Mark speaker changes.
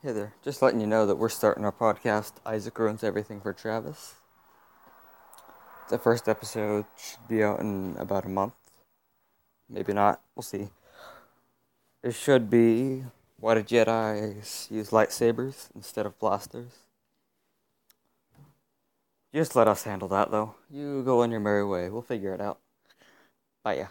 Speaker 1: Hey there, just letting you know that we're starting our podcast, Isaac Ruins Everything for Travis. The first episode should be out in about a month. Maybe not, we'll see. It should be why did Jedi use lightsabers instead of blasters? Just let us handle that though. You go on your merry way, we'll figure it out. Bye yeah.